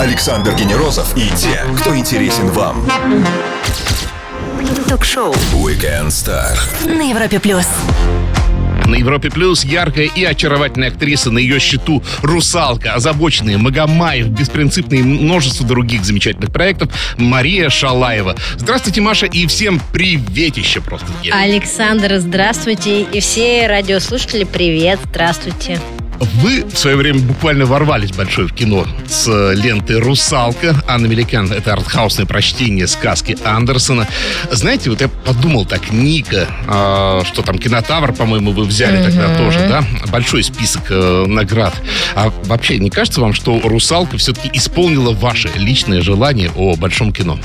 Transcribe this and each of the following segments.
Александр Генерозов и те, кто интересен вам. Ток-шоу Weekend Star. на Европе плюс. На Европе Плюс яркая и очаровательная актриса на ее счету «Русалка», озабоченная Магомаев, беспринципные множество других замечательных проектов Мария Шалаева. Здравствуйте, Маша, и всем приветище просто. Александр, здравствуйте. И все радиослушатели, привет, здравствуйте. Вы в свое время буквально ворвались большое в кино с э, ленты «Русалка». Анна Великан — это артхаусное прочтение сказки Андерсона. Знаете, вот я подумал так, Ника, э, что там «Кинотавр», по-моему, вы взяли тогда тоже, да? Большой список э, наград. А вообще, не кажется вам, что «Русалка» все-таки исполнила ваше личное желание о большом кино?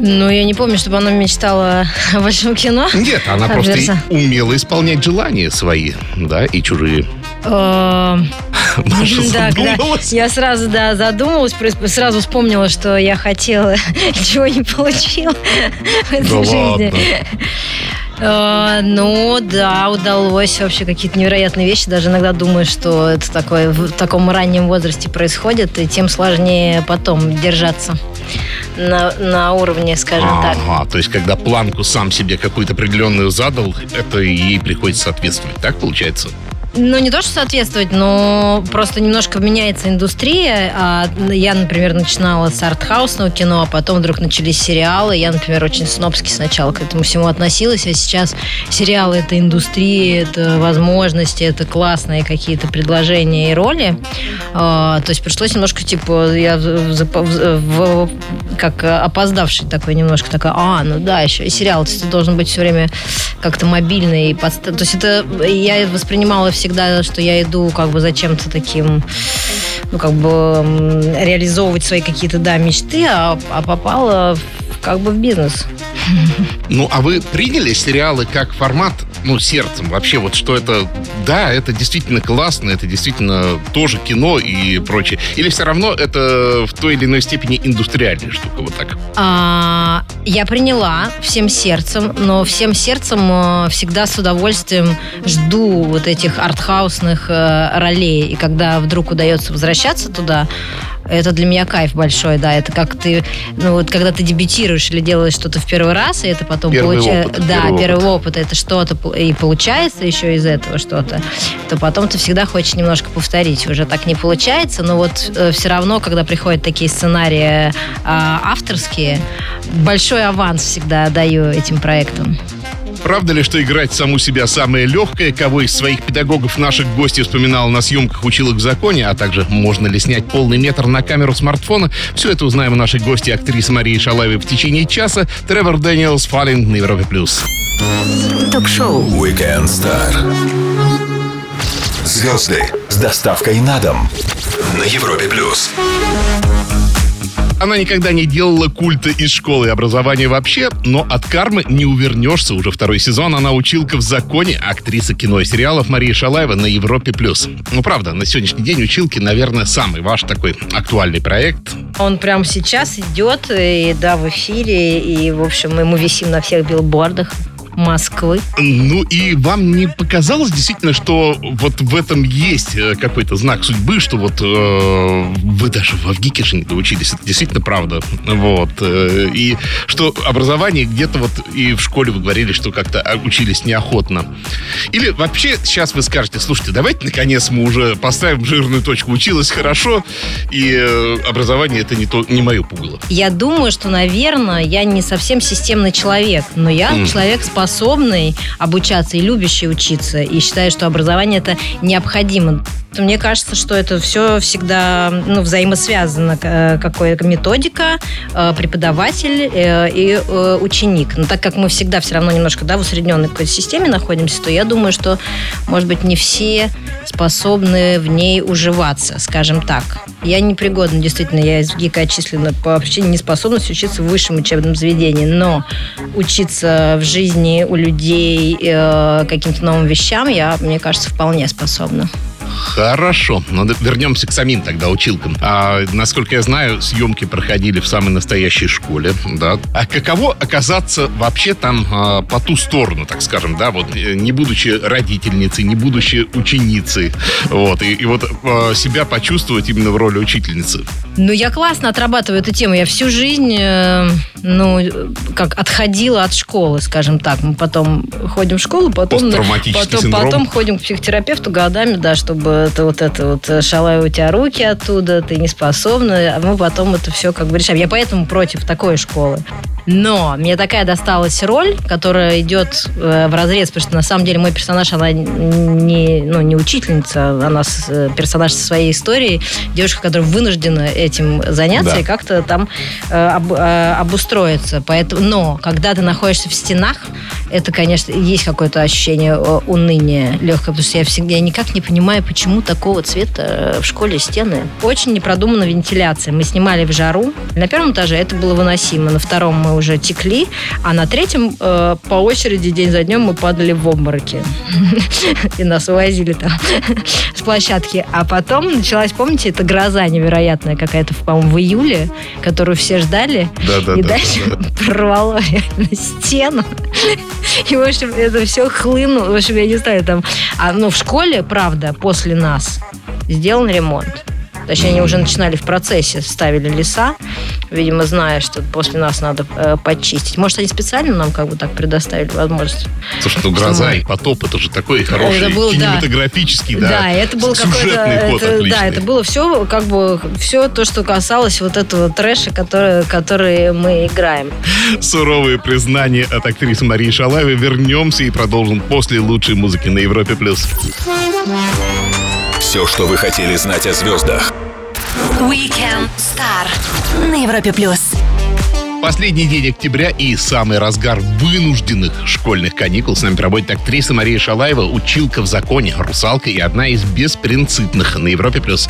Ну, я не помню, чтобы она мечтала о большом кино. Нет, она От просто умела исполнять желания свои, да, и чужие. Маша Да, когда задумалась. я сразу, да, задумалась, сразу вспомнила, что я хотела, ничего не получила в этой Да жизни. ладно. Э, Ну, да, удалось вообще какие-то невероятные вещи. Даже иногда думаю, что это такое в таком раннем возрасте происходит, и тем сложнее потом держаться на, на уровне, скажем так. Ага, то есть, когда планку сам себе какую-то определенную задал, это ей приходится соответствовать. Так получается? Ну, не то, что соответствовать, но просто немножко меняется индустрия. А Я, например, начинала с артхаусного кино, а потом вдруг начались сериалы. Я, например, очень снобски сначала к этому всему относилась, а сейчас сериалы — это индустрия, это возможности, это классные какие-то предложения и роли. А, То есть пришлось немножко, типа, я в- как опоздавший такой немножко такая, а, ну да, еще и сериал, то есть ты должен быть все время как-то мобильный. То есть это я воспринимала всегда, что я иду как бы за чем-то таким, ну как бы реализовывать свои какие-то, да, мечты, а, а попала как бы в бизнес. Ну, а вы приняли сериалы как формат, ну, сердцем вообще, вот что это, да, это действительно классно, это действительно тоже кино и прочее. Или все равно это в той или иной степени индустриальная штука, вот так? А, я приняла всем сердцем, но всем сердцем э, всегда с удовольствием жду вот этих артхаусных э, ролей. И когда вдруг удается возвращаться туда, это для меня кайф большой, да. Это как ты, ну вот когда ты дебютируешь или делаешь что-то в первый раз, и это потом Первый получа- опыт, Да, первый первый опыт. опыт, это что-то и получается еще из этого что-то, то потом ты всегда хочешь немножко повторить. Уже так не получается, но вот все равно, когда приходят такие сценарии а, авторские, большой аванс всегда даю этим проектам. Правда ли, что играть саму себя самое легкое? Кого из своих педагогов наших гостей вспоминал на съемках училок в законе, а также можно ли снять полный метр на камеру смартфона? Все это узнаем у нашей гости, актрисы Марии Шалаевой в течение часа. Тревор Дэниелс, Falling на Европе+. плюс. Ток-шоу Weekend Star. Звезды с доставкой на дом на Европе плюс. Она никогда не делала культа из школы и образования вообще, но от кармы не увернешься. Уже второй сезон она училка в законе, актриса кино и сериалов Мария Шалаева на Европе+. плюс. Ну, правда, на сегодняшний день училки, наверное, самый ваш такой актуальный проект. Он прямо сейчас идет, и да, в эфире, и, в общем, мы, мы висим на всех билбордах Москвы. Ну и вам не показалось действительно, что вот в этом есть э, какой-то знак судьбы, что вот э, вы даже в Авгикише не доучились, это действительно правда. Вот. э, и что образование где-то вот и в школе вы говорили, что как-то а, учились неохотно. Или вообще сейчас вы скажете, слушайте, давайте наконец мы уже поставим жирную точку. Училась хорошо, и э, образование это не, то, не мое пугало. Я думаю, что, наверное, я не совсем системный человек, но я Мгм. человек способный обучаться и любящий учиться, и считаю, что образование это необходимо. Мне кажется, что это все всегда ну, взаимосвязано. Э, Какая методика, э, преподаватель э, и ученик. Но так как мы всегда все равно немножко да, в усредненной какой-то системе находимся, то я думаю, что, может быть, не все способны в ней уживаться, скажем так. Я непригодна, действительно, я из ГИКа отчислена по причине неспособности учиться в высшем учебном заведении, но учиться в жизни у людей э, каким-то новым вещам я, мне кажется, вполне способна. Хорошо. Ну, да, вернемся к самим тогда училкам. А, насколько я знаю, съемки проходили в самой настоящей школе, да. А каково оказаться вообще там а, по ту сторону, так скажем, да, вот э, не будучи родительницей, не будучи ученицей, вот, и, и вот а, себя почувствовать именно в роли учительницы? Ну, я классно отрабатываю эту тему. Я всю жизнь, э, ну, как отходила от школы, скажем так. Мы потом ходим в школу, потом, Посттравматический потом, синдром. потом ходим к психотерапевту годами, да, чтобы это вот это вот э, шалай у тебя руки оттуда, ты не способна, а мы потом это все как бы решаем. Я поэтому против такой школы. Но мне такая досталась роль, которая идет э, в разрез, потому что на самом деле мой персонаж, она не, ну, не учительница, она э, персонаж со своей историей, девушка, которая вынуждена этим заняться Да. и как-то там об- обустроиться. Поэтому, но когда ты находишься в стенах, это, конечно, есть какое-то ощущение уныния легкое, потому что я всегда я никак не понимаю, почему такого цвета э, в школе стены. Очень непродумана вентиляция. Мы снимали в жару. На первом этаже это было выносимо, на втором мы уже текли, а на третьем э, по очереди день за днем мы падали в обмороки. И нас увозили там с площадки. А потом началась, помните, это гроза невероятная какая-то, по-моему, в июле, которую все ждали. И дальше прорвало реально стену. И, в общем, это все хлынуло. В общем, я не знаю, там... А, ну, в школе, правда, после нас сделан ремонт. Точнее, они уже начинали в процессе, ставили леса, видимо, зная, что после нас надо э, почистить. Может, они специально нам как бы так предоставили возможность. Слушай, ну гроза и потоп, это же такой хороший Это был, да. кинематографический, да. Да, это был. Сюжетный ход это-. Да, это было все, как бы, все то, что касалось вот этого трэша, который, который мы играем. Суровые признания от актрисы Марии Шалаевой. Вернемся и продолжим после лучшей музыки на Европе+. плюс. Все, что вы хотели знать о звездах. Weekend Star на Европе плюс. Последний день октября и самый разгар вынужденных школьных каникул. С нами проводит актриса Мария Шалаева, училка в законе, русалка и одна из беспринципных на Европе+. плюс.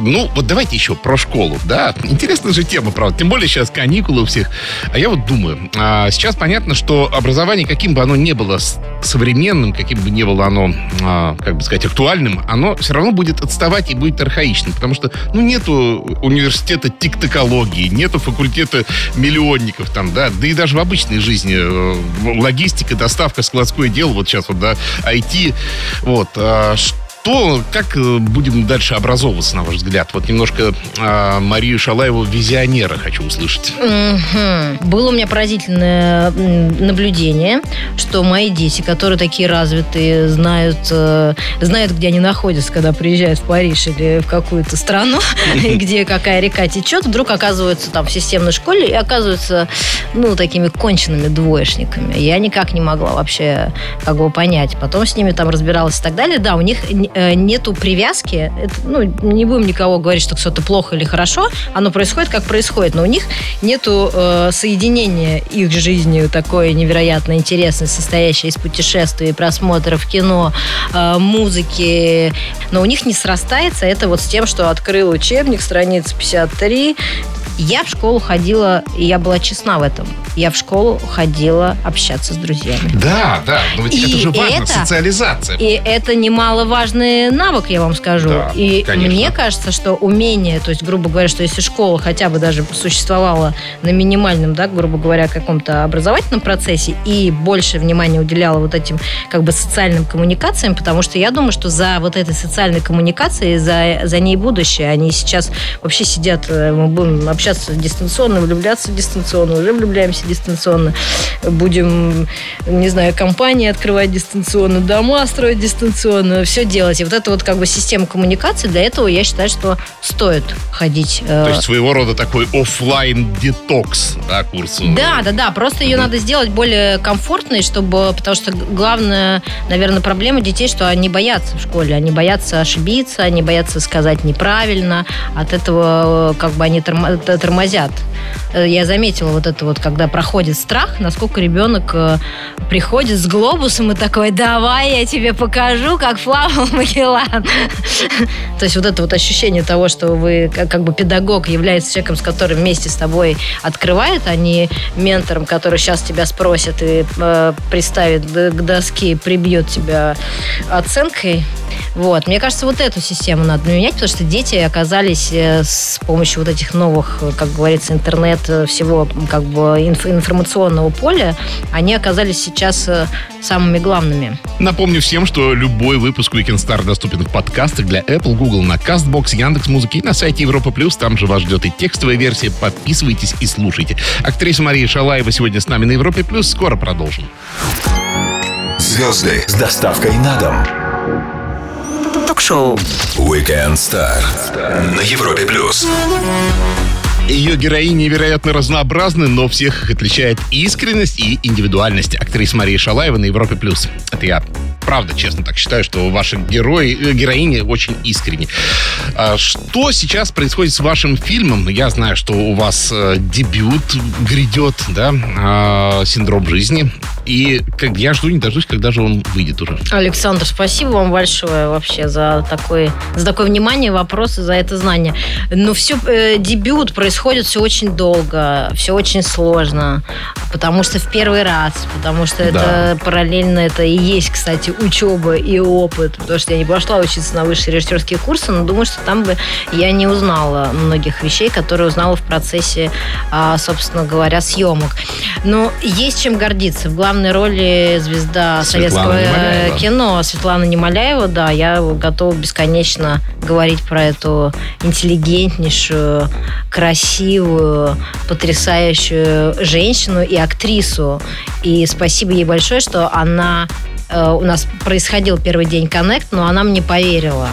Ну, вот давайте еще про школу, да? Интересная же тема, правда. Тем более сейчас каникулы у всех. А я вот думаю, а, сейчас понятно, что образование, каким бы оно ни было современным, каким бы ни было оно, а, как бы сказать, актуальным, оно все равно будет отставать и будет архаичным. Потому что, ну, нету университета тиктокологии, нету факультета миллионников там, да, да и даже в обычной жизни э, логистика, доставка, складское дело, вот сейчас вот, да, IT, вот, а, что, как э, будем дальше образовываться, на ваш взгляд? Вот немножко а, Марию Шалаеву визионера хочу услышать. Мгм. Было у меня поразительное наблюдение, что мои дети, которые такие развитые, знают, э, знают, где они находятся, когда приезжают в Париж или в какую-то страну, где какая река течет, вдруг оказываются там в системной школе и оказываются, ну, такими конченными двоечниками. Я никак не могла вообще как бы понять. Потом с ними там разбиралась и так далее. Да, у них э, нету привязки. Это, ну, не будем никого говорить, что что-то плохо или хорошо. Оно происходит, как происходит. Но у них нету э, соединения их жизни такое невероятно интересное, состоящее из путешествий, просмотров кино, э, музыки. Но у них не срастается это вот с тем, что открыл учебник, страница 53. Я в школу ходила, и я была честна в этом. Я в школу ходила общаться с друзьями. Да, да, но ведь И это же важно, это- социализация. И это немаловажный навык, я вам скажу. Да, и конечно. мне кажется, что умение, то есть, грубо говоря, что если школа хотя бы даже существовала на минимальном, да, грубо говоря, каком-то образовательном процессе и больше внимания уделяла вот этим как бы социальным коммуникациям, потому что я думаю, что за вот этой социальной коммуникацией, за, за ней будущее. Они сейчас вообще сидят, э, мы будем общаться дистанционно, влюбляться дистанционно, уже влюбляемся дистанционно. Будем, не знаю, компании открывать дистанционно, дома строить дистанционно, все делать. И вот это вот как бы система коммуникации, для этого я считаю, что стоит ходить. э, То есть своего рода такой оффлайн детокс, да, курс. да, да, да. Просто ее надо сделать более комфортной, чтобы, потому что главная, наверное, проблема детей, что они боятся в школе, они боятся ошибиться, они боятся сказать неправильно, от этого э, как бы они тормо- тормозят. Э, Я заметила вот это вот, когда проходит страх, насколько ребенок э, приходит с глобусом и такой, давай я тебе покажу, как плавал Магеллан. То есть вот это вот ощущение того, что вы как, бы педагог является человеком, с которым вместе с тобой открывает, а не ментором, который сейчас тебя спросит и э, приставит к доске прибьет тебя оценкой. Вот. Мне кажется, вот эту систему надо менять, потому что дети оказались э, с помощью вот этих новых, э, как говорится, интернет, э, всего как бы инф- информационного поля, они оказались сейчас самыми главными. Напомню всем, что любой выпуск Weekend Star доступен в подкастах для Apple, Google, на CastBox, Яндекс.Музыки и на сайте Европа Плюс. Там же вас ждет и текстовая версия. Подписывайтесь и слушайте. Актриса Мария Шалаева сегодня с нами на Европе Плюс. Скоро продолжим. Звезды с доставкой на дом. Ток-шоу. Weekend Star на Европе плюс. Ее героини невероятно разнообразны, но всех их отличает искренность и индивидуальность. Актриса Мария Шалаева на Европе+. плюс. Это я правда, честно так считаю, что ваши герои, э, героини очень искренни. А что сейчас происходит с вашим фильмом? Я знаю, что у вас э, дебют грядет, да, а, «Синдром жизни». И как, я жду, не дождусь, когда же он выйдет уже. Александр, спасибо вам большое вообще за, такой, за такое внимание, вопросы, за это знание. Но все, э, дебют происходит все очень долго, все очень сложно, потому что в первый раз, потому что это параллельно, это и есть, кстати, учеба и опыт, потому что я не пошла учиться на высшие режиссерские курсы, но думаю, что там бы я не узнала многих вещей, которые узнала в процессе, а, собственно говоря, съемок. Но есть чем гордиться. В главной роли звезда Светлана советского Немоляева. кино Светлана Немоляева, да, я готова бесконечно говорить про эту интеллигентнейшую, красивую, потрясающую женщину и актрису. И спасибо ей большое, что она э, у нас происходил первый день коннект, но она мне поверила.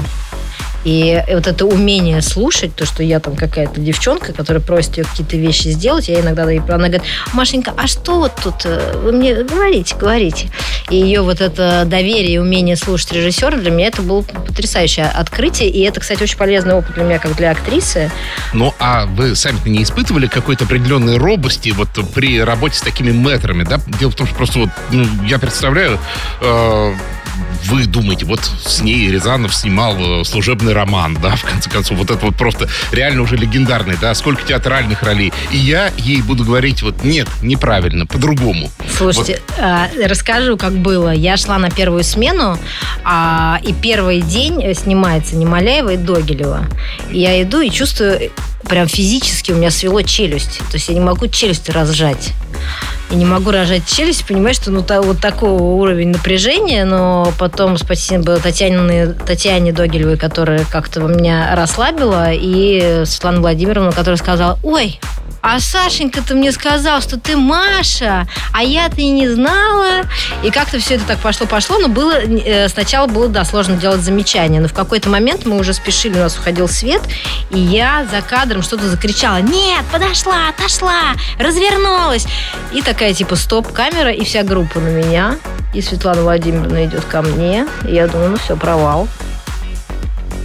И вот это умение слушать, то, что я там какая-то девчонка, которая просит ее какие-то вещи сделать, я иногда, ей- она говорит, Машенька, а что вот тут? э, Вы мне говорите, говорите. И ее вот это доверие и умение слушать режиссера, для меня это было потрясающее открытие. И это, кстати, очень полезный опыт для меня, как для актрисы. Ну, а вы сами-то не испытывали какой-то определенной робости вот при работе с такими мэтрами, да? Дело в том, что просто вот, ну, я представляю, э, вы думаете, вот с ней Рязанов снимал э, служебный роман, да, в конце концов, вот это вот просто реально уже легендарный, да, сколько театральных ролей. И я ей буду говорить, вот, нет, неправильно, по-другому. Слушайте, а, расскажу, как было. Я шла на первую смену, а, и первый день э, снимается Немоляева и Догилева. И я иду и чувствую, прям физически у меня свело челюсть. То есть я не могу челюсть разжать. И не могу рожать челюсть, понимаешь, что ну, та- вот такого уровень напряжения, но потом спасибо Татьяне, Татьяне Догилевой, которая как-то меня расслабила, и Светлана Владимировна, которая сказала, ой, а Сашенька, ты мне сказал, что ты Маша, а я-то и не знала. И как-то все это так пошло-пошло, но было э, сначала было, да, сложно делать замечания. Но в какой-то момент мы уже спешили, у нас уходил свет, и я за кадром что-то закричала. Нет, подошла, отошла, развернулась. И такая типа стоп-камера, и вся группа на меня. И Светлана Владимировна идет ко мне. И я думаю, ну все, провал.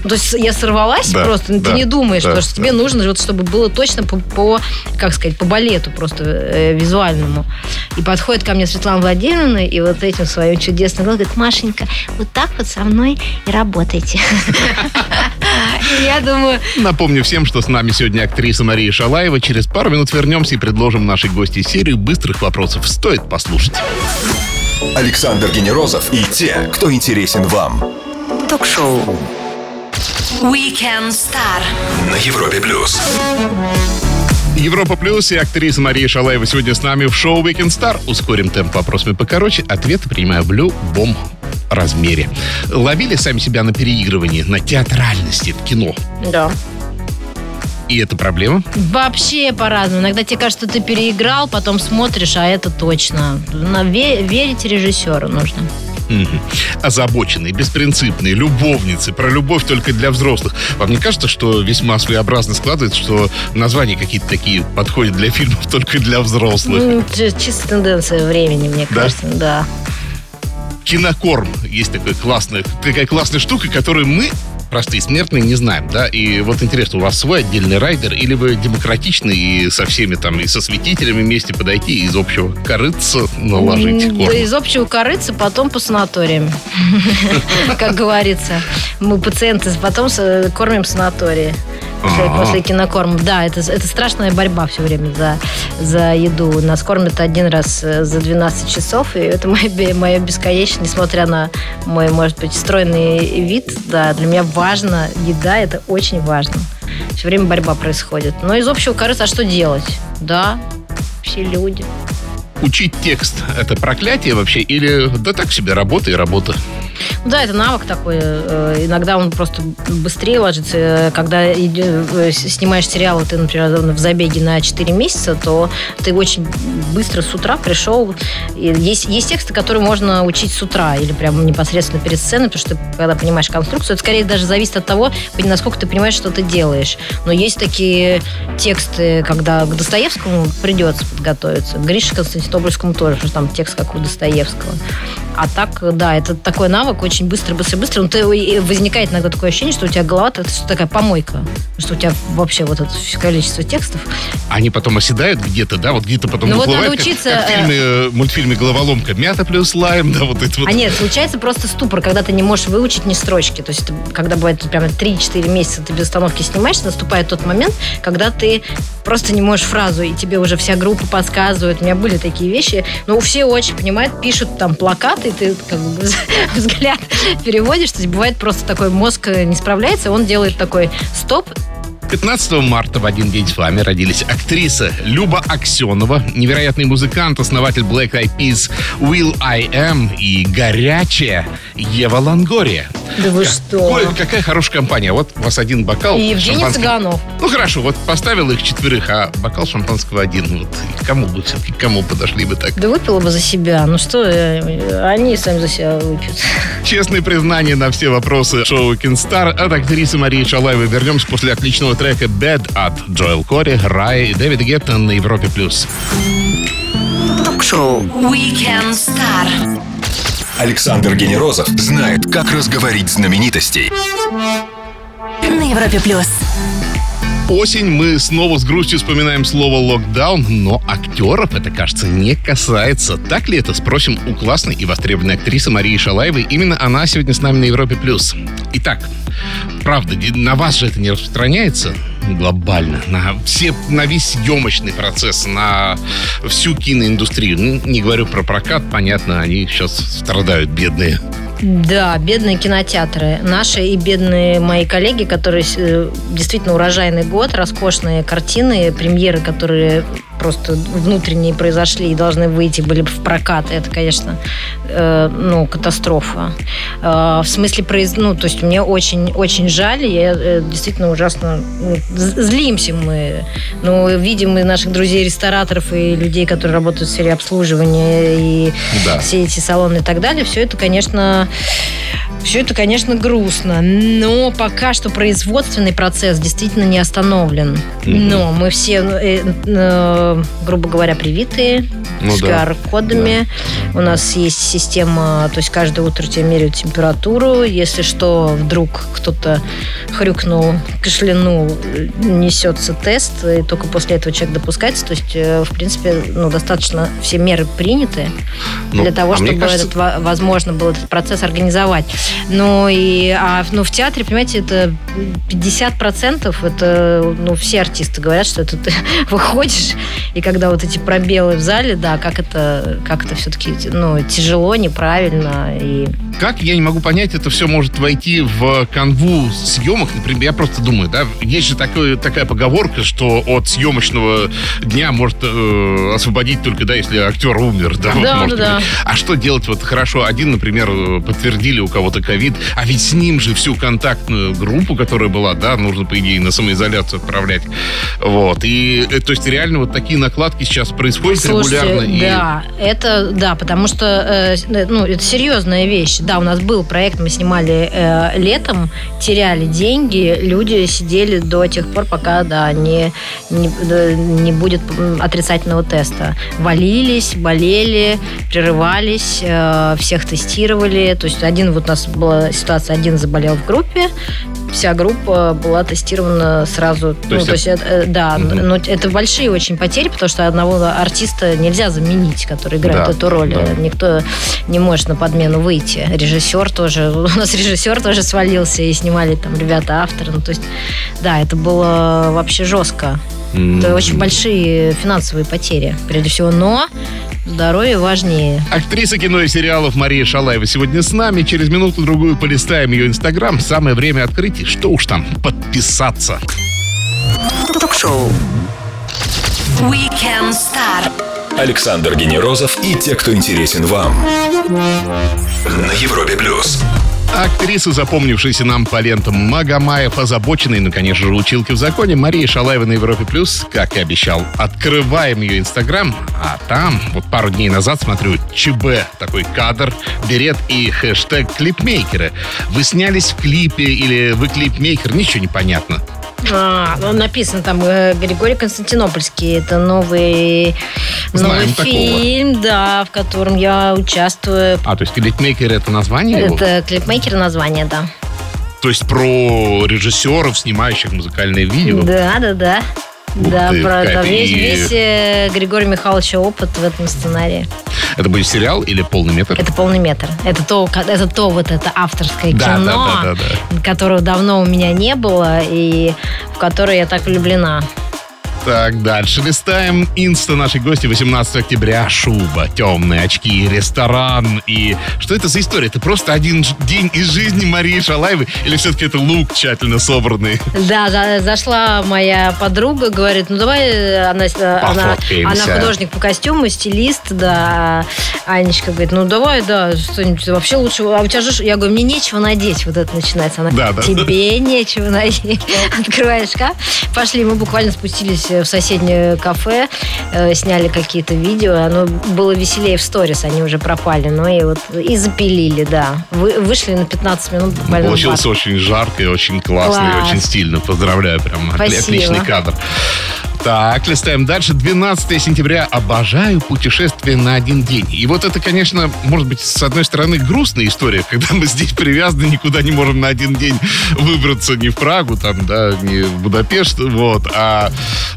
То есть я сорвалась Да, просто, да, ты не думаешь, да, потому что тебе да. нужно, вот, чтобы было точно по, по, как сказать, по балету просто э, визуальному. И подходит ко мне Светлана Владимировна и вот этим своим чудесным голосом говорит, Машенька, вот так вот со мной и работайте. Я думаю, Напомню всем, что с нами сегодня актриса Мария Шалаева. Через пару минут вернемся и предложим нашей гости серию быстрых вопросов. Стоит послушать. Александр Генерозов и те, кто интересен вам. Ток-шоу. Weekend Star. На Европе плюс. Европа Плюс и актриса Мария Шалаева сегодня с нами в шоу Weekend Star. Ускорим темп вопросами покороче. Ответы принимаю в любом размере. Ловили сами себя на переигрывании, на театральности в кино. да. И это проблема? Вообще по-разному. Иногда тебе кажется, что ты переиграл, потом смотришь, а это точно. На ве- верить режиссеру нужно. Озабоченные, беспринципные, любовницы, про любовь только для взрослых. Вам не кажется, что весьма своеобразно складывается, что названия какие-то такие подходят для фильмов только для взрослых? Ну, чи- чисто тенденция времени, мне Да? кажется. Да. Кинокорм есть такая классная, такая классная штука, которую мы простые смертные не знаем, да, и вот интересно, у вас свой отдельный райдер, или вы демократичны и со всеми там, и со светителями вместе подойти и из общего корыца наложить корм? Да из общего корыца, потом по санаториям. Как говорится. Мы пациенты потом с- кормим санатории. После, Ага. после кинокормов. Да, это, это страшная борьба все время за, за еду. Нас кормят один раз э, за 12 часов, и это мое, мое бесконечно, несмотря на мой, может быть, стройный вид, да, для меня важно, еда, это очень важно. Все время борьба происходит. Но из общего корыта, а что делать? Да, все люди. Учить текст – это проклятие вообще? Или да так себе работа и работа? Ну Да, это навык такой. э, Иногда он просто быстрее ложится. Когда э, снимаешь сериалы, ты, например, в забеге на 4 месяца, то ты очень быстро с утра пришел. Есть, есть тексты, которые можно учить с утра или прямо непосредственно перед сценой, потому что ты, когда понимаешь конструкцию, это скорее даже зависит от того, насколько ты понимаешь, что ты делаешь. Но есть такие тексты, когда к Достоевскому придется подготовиться, Грише Константинопольскому тоже, потому что там текст как у Достоевского. А так, да, это такой навык, очень быстро, быстро, быстро. Но ты, и возникает иногда такое ощущение, что у тебя голова это такая помойка. Что у тебя вообще вот это количество текстов. Они потом оседают где-то, да? Вот где-то потом Ну вот выплывают, надо как- учиться, Как, в фильме, э, мультфильме «Головоломка». Мята плюс лайм, да, вот это вот. А нет, случается просто ступор, когда ты не можешь выучить ни строчки. То есть, когда бывает прямо 3-4 месяца ты без остановки снимаешься, наступает тот момент, когда ты просто не можешь фразу, и тебе уже вся группа подсказывает. У меня были такие вещи. Но все очень понимают, пишут там плакаты, и ты как бы взгляд переводишь. То есть бывает просто такой мозг э, не справляется, он делает такой стоп, 15 марта в один день с вами родились актриса Люба Аксенова, невероятный музыкант, основатель Black Eyed Peas Will I Am и горячая Ева Лангория. Да вы что? Ой, какая хорошая компания. Вот у вас один бокал и Евгений. Цыганов. Ну хорошо, вот поставил их четверых, а бокал шампанского один. Вот кому бы все-таки, кому подошли бы так? Да выпила бы за себя. Ну что, э, они сами за себя выпьют. Честные признания на все вопросы шоу Кинстар от актрисы Марии Шалаевой. Вернемся после отличного трека Bad от Джоэл Кори, Рай и Дэвид Гетта на Европе+. плюс. Ток-шоу Weekend Star. Александр Генерозов знает, как разговорить знаменитостей. На Европе плюс. Осень, мы снова с грустью вспоминаем слово «локдаун», но актеров это, кажется, не касается. Так ли это, спросим у классной и востребованной актрисы Марии Шалаевой. Именно она сегодня с нами на Европе+. плюс. Итак, правда, на вас же это не распространяется глобально, на, все, на весь съемочный процесс, на всю киноиндустрию. Не говорю про прокат, понятно, они сейчас страдают, бедные. Да, бедные кинотеатры. Наши и бедные мои коллеги, которые э, действительно урожайный год, роскошные картины, премьеры, которые просто внутренние произошли и должны выйти были в прокат. Это, конечно, э, ну, катастрофа. Э, в смысле, произ... ну, то есть мне очень, очень жаль, я э, действительно ужасно ну, злимся мы. Но видим мы наших друзей-рестораторов и людей, которые работают в сфере обслуживания и Да. все эти салоны и так далее, все это, конечно, все это, конечно, грустно. Но пока что производственный процесс действительно не остановлен. Но мы все, э, э, грубо говоря, привитые Ну с да. QR-кодами. У нас есть система, то есть каждое утро тебе меряют температуру. Если что, вдруг кто-то хрюкнул, кашлянул, несется тест, и только после этого человек допускается. То есть, э, в принципе, ну, достаточно все меры приняты Ну, для того, а чтобы кажется- этот, во- возможно был этот процесс организовать. Ну и а, ну, в театре, понимаете, это 50% это ну, все артисты говорят, что это ты выходишь, и когда вот эти пробелы в зале, да, как это, как это все-таки ну, тяжело, неправильно. И Как, я не могу понять, это все может войти в канву съемок. Например, я просто думаю, да, есть же такое, такая поговорка, что от съемочного дня может э, освободить только, да, если актер умер. Да, вот Да, может да, да. быть. А что делать? Вот хорошо, один, например, э, подтвердили у кого-то ковид, а ведь с ним же всю контактную группу, которая была, да, нужно, по идее, на самоизоляцию отправлять. Вот. И, э, то есть, реально вот такие накладки сейчас происходят регулярно. и- да, это, да, потому что, э, ну, это серьезная вещь. Да, у нас был проект, мы снимали э, летом, теряли деньги, люди сидели до тех пор, пока, да, не, не, не будет отрицательного теста. Валились, болели, прерывались, э, всех тестировали. То есть один вот у нас была ситуация, один заболел в группе, вся группа была тестирована сразу. То ну, есть то есть, это, э, да, Мгм. но это большие очень потери, потому что одного артиста нельзя заменить, который играет Да, эту роль. да. Никто не может на подмену выйти. Режиссер тоже, у нас режиссер тоже свалился, и снимали там ребята авторы. Ну, то есть, да, это было вообще жестко. Это очень большие финансовые потери, прежде всего. Но здоровье важнее. Актриса кино и сериалов Мария Шалаева сегодня с нами. Через минуту-другую полистаем ее инстаграм. Самое время открытий. Что уж там, подписаться. Ток-шоу. Weekend Star. Александр Генерозов и те, кто интересен вам. На Европе плюс. Актриса, запомнившаяся нам по лентам Магомаев, озабоченный, ну, конечно же, училки в законе, Мария Шалаева на Европе Плюс, как и обещал. Открываем ее Инстаграм, а там, вот пару дней назад, смотрю, ЧБ, такой кадр, берет и хэштег клипмейкеры. Вы снялись в клипе или вы клипмейкер, ничего не понятно. А, ну, написано там э, Григорий Константинопольский. Это новый, Знаем новый такого. фильм, да, в котором я участвую. А, то есть клипмейкер это название его? Это клипмейкер название, да. То есть про режиссеров, снимающих музыкальные видео? Да, да, да. Ух Да, ты, про какая да, весь, весь э, Григория Михайловича опыт в этом сценарии. Это будет сериал или полный метр? Это полный метр. Это то, это то вот это авторское Да, кино, да, да, да, которого давно у меня не было и в которое я так влюблена. Так, дальше листаем. Инста нашей гости 18 октября. Шуба, темные очки, ресторан. И что это за история? Это просто один день из жизни Марии Шалаевой? Или все-таки это лук тщательно собранный? Да, за- зашла моя подруга, говорит, ну давай, э, она, она, она художник по костюму, стилист, да, Анечка говорит, ну давай, да, что-нибудь вообще лучше, а у тебя же, ш-» я говорю, мне нечего надеть, вот это начинается, она, Да, да, тебе нечего надеть, открываешь шкаф, пошли, мы буквально спустились в соседнее кафе, э, сняли какие-то видео, оно было веселее в сторис, они уже пропали, ну и вот, и запилили, да, Вы- вышли на 15 минут буквально Получилось очень жарко и очень классно, и Класс. очень стильно. Поздравляю, прям Спасибо. отличный кадр. Так, листаем дальше. 12 сентября. Обожаю путешествие на один день. И вот это, конечно, может быть, с одной стороны, грустная история, когда мы здесь привязаны, никуда не можем на один день выбраться ни в Прагу, там, да, ни в Будапешт, вот. А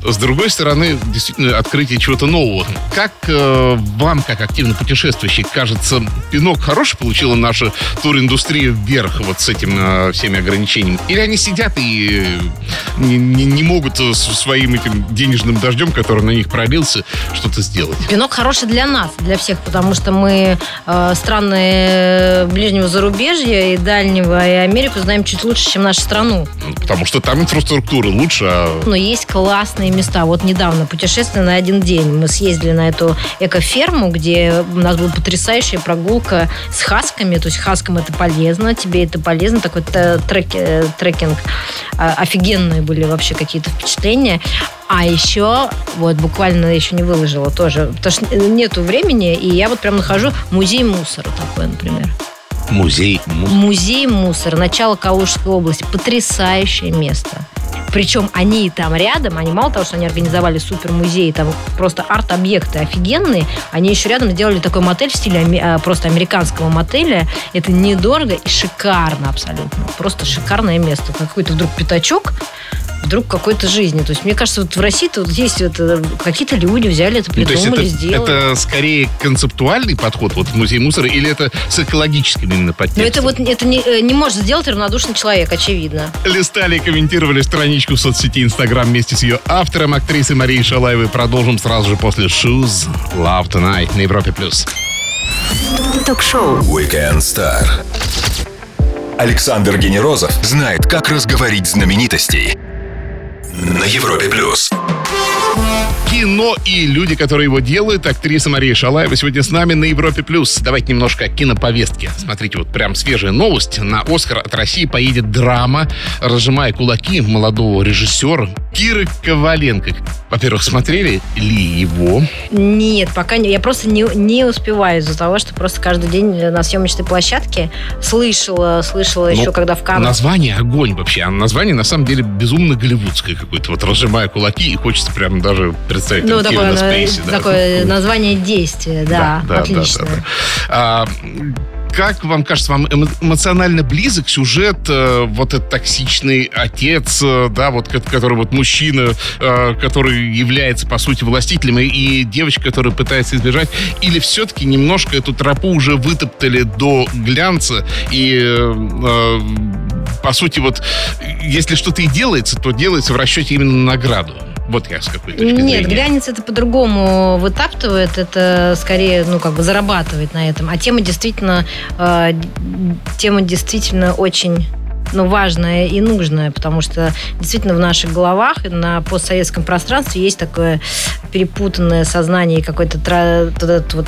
с другой стороны, действительно, открытие чего-то нового. Как э, вам, как активно путешествующий, кажется, пинок хороший получила наша туриндустрия вверх вот с этим э, всеми ограничениями? Или они сидят и э, не, не- не могут э, со своим этим денежным дождем, который на них пролился, что-то сделать? Пинок хороший для нас, для всех, потому что мы э, страны ближнего зарубежья и дальнего, и Америку знаем чуть лучше, чем нашу страну. Ну, Потому что там инфраструктура лучше, а Но есть классные места. Вот недавно путешествие на один день. Мы съездили на эту экоферму, где у нас была потрясающая прогулка с хасками. То есть хаскам это полезно, тебе это полезно. Такой трек- э, трекинг. А, Офигенные были вообще какие-то впечатления. А еще, вот буквально еще не выложила тоже, потому что нету времени, и я вот прям нахожу музей мусора такой, например. Музей. му- Музей мусора, начало Калужской области. Потрясающее место. Причем они там рядом, они мало того, что они организовали супер музей, там просто арт-объекты офигенные, они еще рядом сделали такой мотель в стиле а, просто американского мотеля. Это недорого и шикарно абсолютно. Просто шикарное место. Какой-то вдруг пятачок, вдруг какой-то жизни. То есть, мне кажется, вот в России-то вот есть вот, какие-то люди взяли это, Ну, то есть придумали, это, сделали. это скорее концептуальный подход вот в музей мусора или это с экологическим именно Но подтекстом? это вот это не, э, не может сделать равнодушный человек, очевидно. Листали и комментировали страничку в соцсети Инстаграм вместе с ее автором, актрисой Марией Шалаевой. Продолжим сразу же после Shoes Love Tonight на Европе+. плюс. Ток-шоу. Weekend Star. Александр Генерозов знает, как разговорить знаменитостей. На Европе плюс. Кино и люди, которые его делают. Актриса Мария Шалаева сегодня с нами на Европе+. плюс. Давайте немножко о киноповестке. Смотрите, вот прям свежая новость. На «Оскар» от России поедет драма «Разжимая кулаки» молодого режиссера Киры Коваленко. Во-первых, смотрели ли его? Нет, пока не. Я просто не, не успеваю из-за того, что просто каждый день на съемочной площадке слышала, слышала еще, Ну, когда в Каннах. Название огонь вообще. А название на самом деле безумно голливудское какое-то. Вот разжимая кулаки, и хочется прям даже представить Ну, такое, на- Спейси, да. такое название действия, да, отлично. да, да. А, как вам кажется, вам эмо- эмоционально близок сюжет э, вот этот токсичный отец, э, да, вот ко- который вот мужчина, э, который является по сути властителем, и, и девочка, которая пытается избежать, или все-таки немножко эту тропу уже вытоптали до глянца и э, э, по сути вот если что-то и делается, то делается в расчете именно на награду. Вот я с какой точки Нет, зрения. глянец это по-другому вытаптывает, это скорее, ну, как бы зарабатывает на этом. А тема действительно, э, тема действительно очень ну, важная и нужная, потому что действительно в наших головах на постсоветском пространстве есть такое перепутанное сознание какой-то вот вот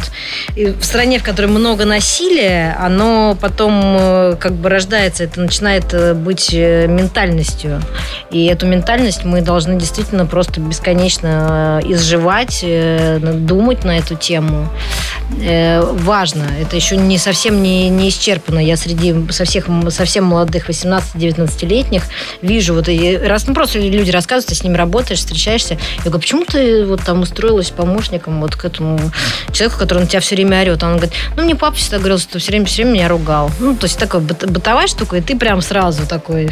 и в стране, в которой много насилия, оно потом э, как бы рождается, это начинает э, быть э, ментальностью. И эту ментальность мы должны действительно просто бесконечно изживать, думать на эту тему. Важно. Это еще не совсем не, не исчерпано. Я среди со всех, совсем молодых 18-19-летних вижу вот и раз, ну, просто люди рассказывают, ты с ними работаешь, встречаешься. Я говорю, почему ты вот там устроилась помощником вот к этому человеку, который на тебя все время орет? Он говорит, ну, мне папа всегда говорил, что ты все время, все время меня ругал. Ну, то есть такая быт- бытовая штука, и ты прям сразу такой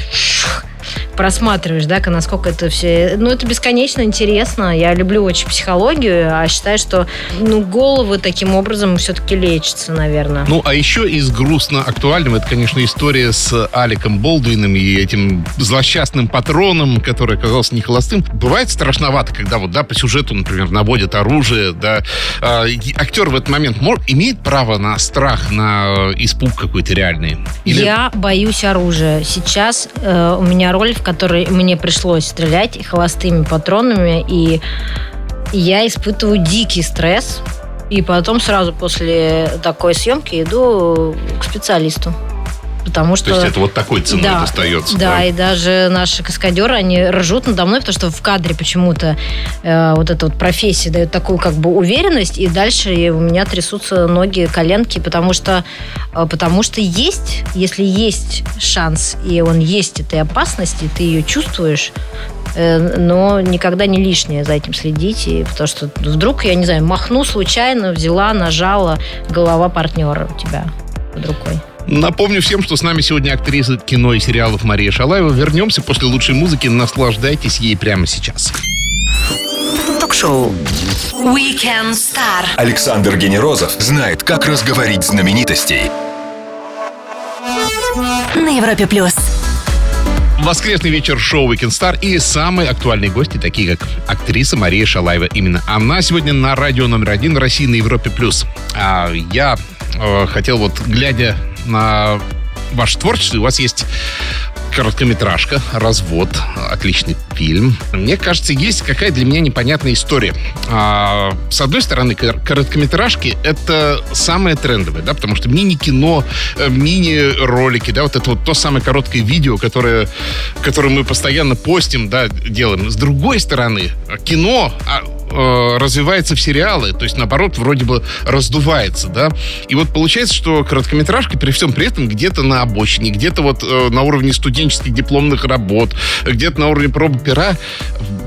просматриваешь, да, насколько это все... Ну, это бесконечно интересно. Я люблю очень психологию, а считаю, что ну, головы таким образом все-таки лечатся, наверное. Ну, а еще из грустно актуального, это, конечно, история с Аликом Болдуином и этим злосчастным патроном, который оказался не холостым. Бывает страшновато, когда вот, да, по сюжету, например, наводят оружие, да. А, актер в этот момент мор- имеет право на страх, на испуг какой-то реальный? Или- Я боюсь оружия. Сейчас э, у меня роль, в которой мне пришлось стрелять холостыми патронами, и я испытываю дикий стресс. И потом сразу после такой съемки иду к специалисту. Потому что... То есть это вот такой ценой да, достается, Да, да? и даже наши каскадеры, они ржут надо мной, потому что в кадре почему-то э, вот эта вот профессия дает такую как бы уверенность, и дальше у меня трясутся ноги, коленки, потому что, э, потому что есть, если есть шанс, и он есть этой опасности, ты ее чувствуешь, э, но никогда не лишнее за этим следить, и потому что вдруг, я не знаю, махну случайно, взяла, нажала, голова партнера у тебя под рукой. Напомню всем, что с нами сегодня актриса кино и сериалов Мария Шалаева. Вернемся после лучшей музыки. Наслаждайтесь ей прямо сейчас. Ток-шоу. Weekend Star. Александр Генерозов знает, как разговорить знаменитостей. На Европе плюс. Воскресный вечер шоу Weekend Star и самые актуальные гости, такие как актриса Мария Шалаева. Именно она сегодня на радио номер один России на Европе+. плюс. А я э, хотел вот, глядя на ваше творчество, у вас есть короткометражка «Развод». Отличный фильм. Мне кажется, есть какая для меня непонятная история. А, с одной стороны, кор- короткометражки — это самое трендовое, да, потому что мини-кино, э, мини-ролики, да, вот это вот то самое короткое видео, которое, которое мы постоянно постим, да, делаем. С другой стороны, кино а, э, развивается в сериалы, то есть, наоборот, вроде бы раздувается, да. И вот получается, что короткометражка при всем при этом где-то на обочине, где-то вот э, на уровне студенческих дипломных работ, где-то на уровне пробы пера.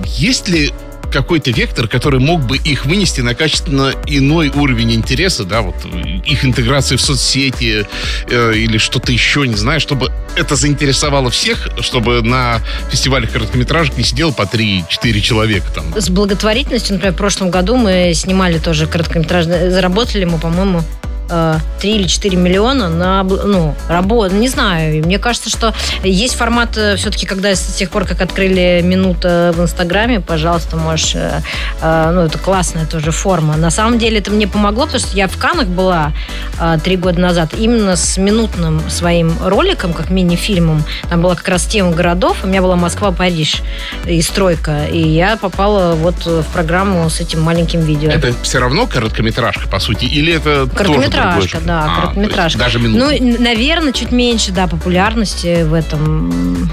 Есть ли какой-то вектор, который мог бы их вынести на качественно иной уровень интереса, да, вот их интеграции в соцсети э, или что-то еще, не знаю, чтобы это заинтересовало всех, чтобы на фестивалях короткометражек не сидело по 3-4 человека там. с благотворительностью, например, в прошлом году мы снимали тоже короткометражный, заработали мы, по-моему, э, 3 или 4 миллиона на ну, работу, не знаю. Мне кажется, что есть формат э, все-таки, когда с тех пор, как открыли минута в Инстаграме, пожалуйста, можешь... э, э, ну, это классная тоже форма. На самом деле это мне помогло, потому что я в Канах была э, года назад именно с минутным своим роликом, как мини-фильмом. Там была как раз тема городов. У меня была Москва-Париж и стройка. И я попала вот в программу с этим маленьким видео. Это все равно короткометражка, по сути, или это тоже Короткометражка, да, А, короткометражка. Даже минуту. Ну, наверное, чуть меньше, да, популярности в этом.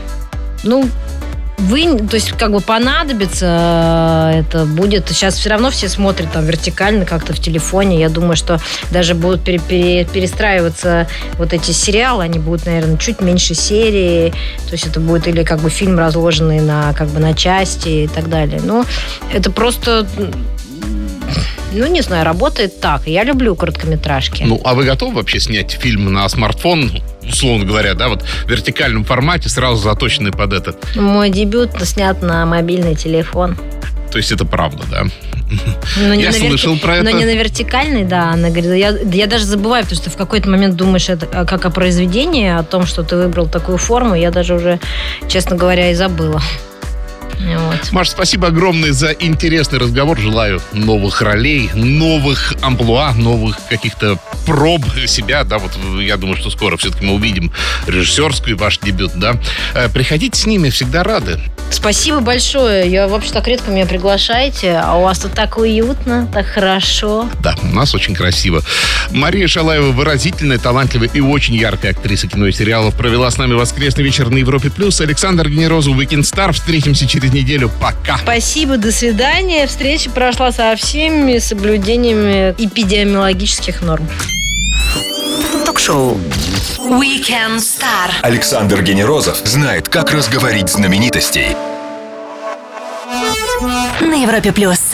Ну, вы, то есть, как бы понадобится, это будет. Сейчас все равно все смотрят там вертикально как-то в телефоне. Я думаю, что даже будут пере- пере- перестраиваться вот эти сериалы, они будут, наверное, чуть меньше серии. То есть это будет или как бы фильм разложенный на как бы на части и так далее. Но это просто ну, не знаю, работает так. Я люблю короткометражки. Ну, а вы готовы вообще снять фильм на смартфон, условно говоря, да, вот в вертикальном формате, сразу заточенный под это? Мой дебют снят на мобильный телефон. То есть это правда, да? Но Я слышал верти- про это. Но не на вертикальной, да. Она говорит, я, я даже забываю, потому что в какой-то момент думаешь это а, как о произведении, о том, что ты выбрал такую форму, я даже уже, честно говоря, и забыла. Вот. Маш, спасибо огромное за интересный разговор. Желаю новых ролей, новых амплуа, новых каких-то проб себя. Да, вот я думаю, что скоро все-таки мы увидим режиссерский ваш дебют, да. Э, Приходите с ними, всегда рады. Спасибо большое. Я вообще так редко меня приглашаете, а у вас тут так уютно, так хорошо. Да, у нас очень красиво. Мария Шалаева выразительная, талантливая и очень яркая актриса кино и сериалов провела с нами воскресный вечер на Европе+. плюс. Александр Генерозов, Weekend Star. Встретимся через неделю. Пока. Спасибо, до свидания. Встреча прошла со всеми соблюдениями эпидемиологических норм. Ток-шоу Weekend Star. Александр Генерозов знает, как разговорить знаменитостей. На Европе плюс.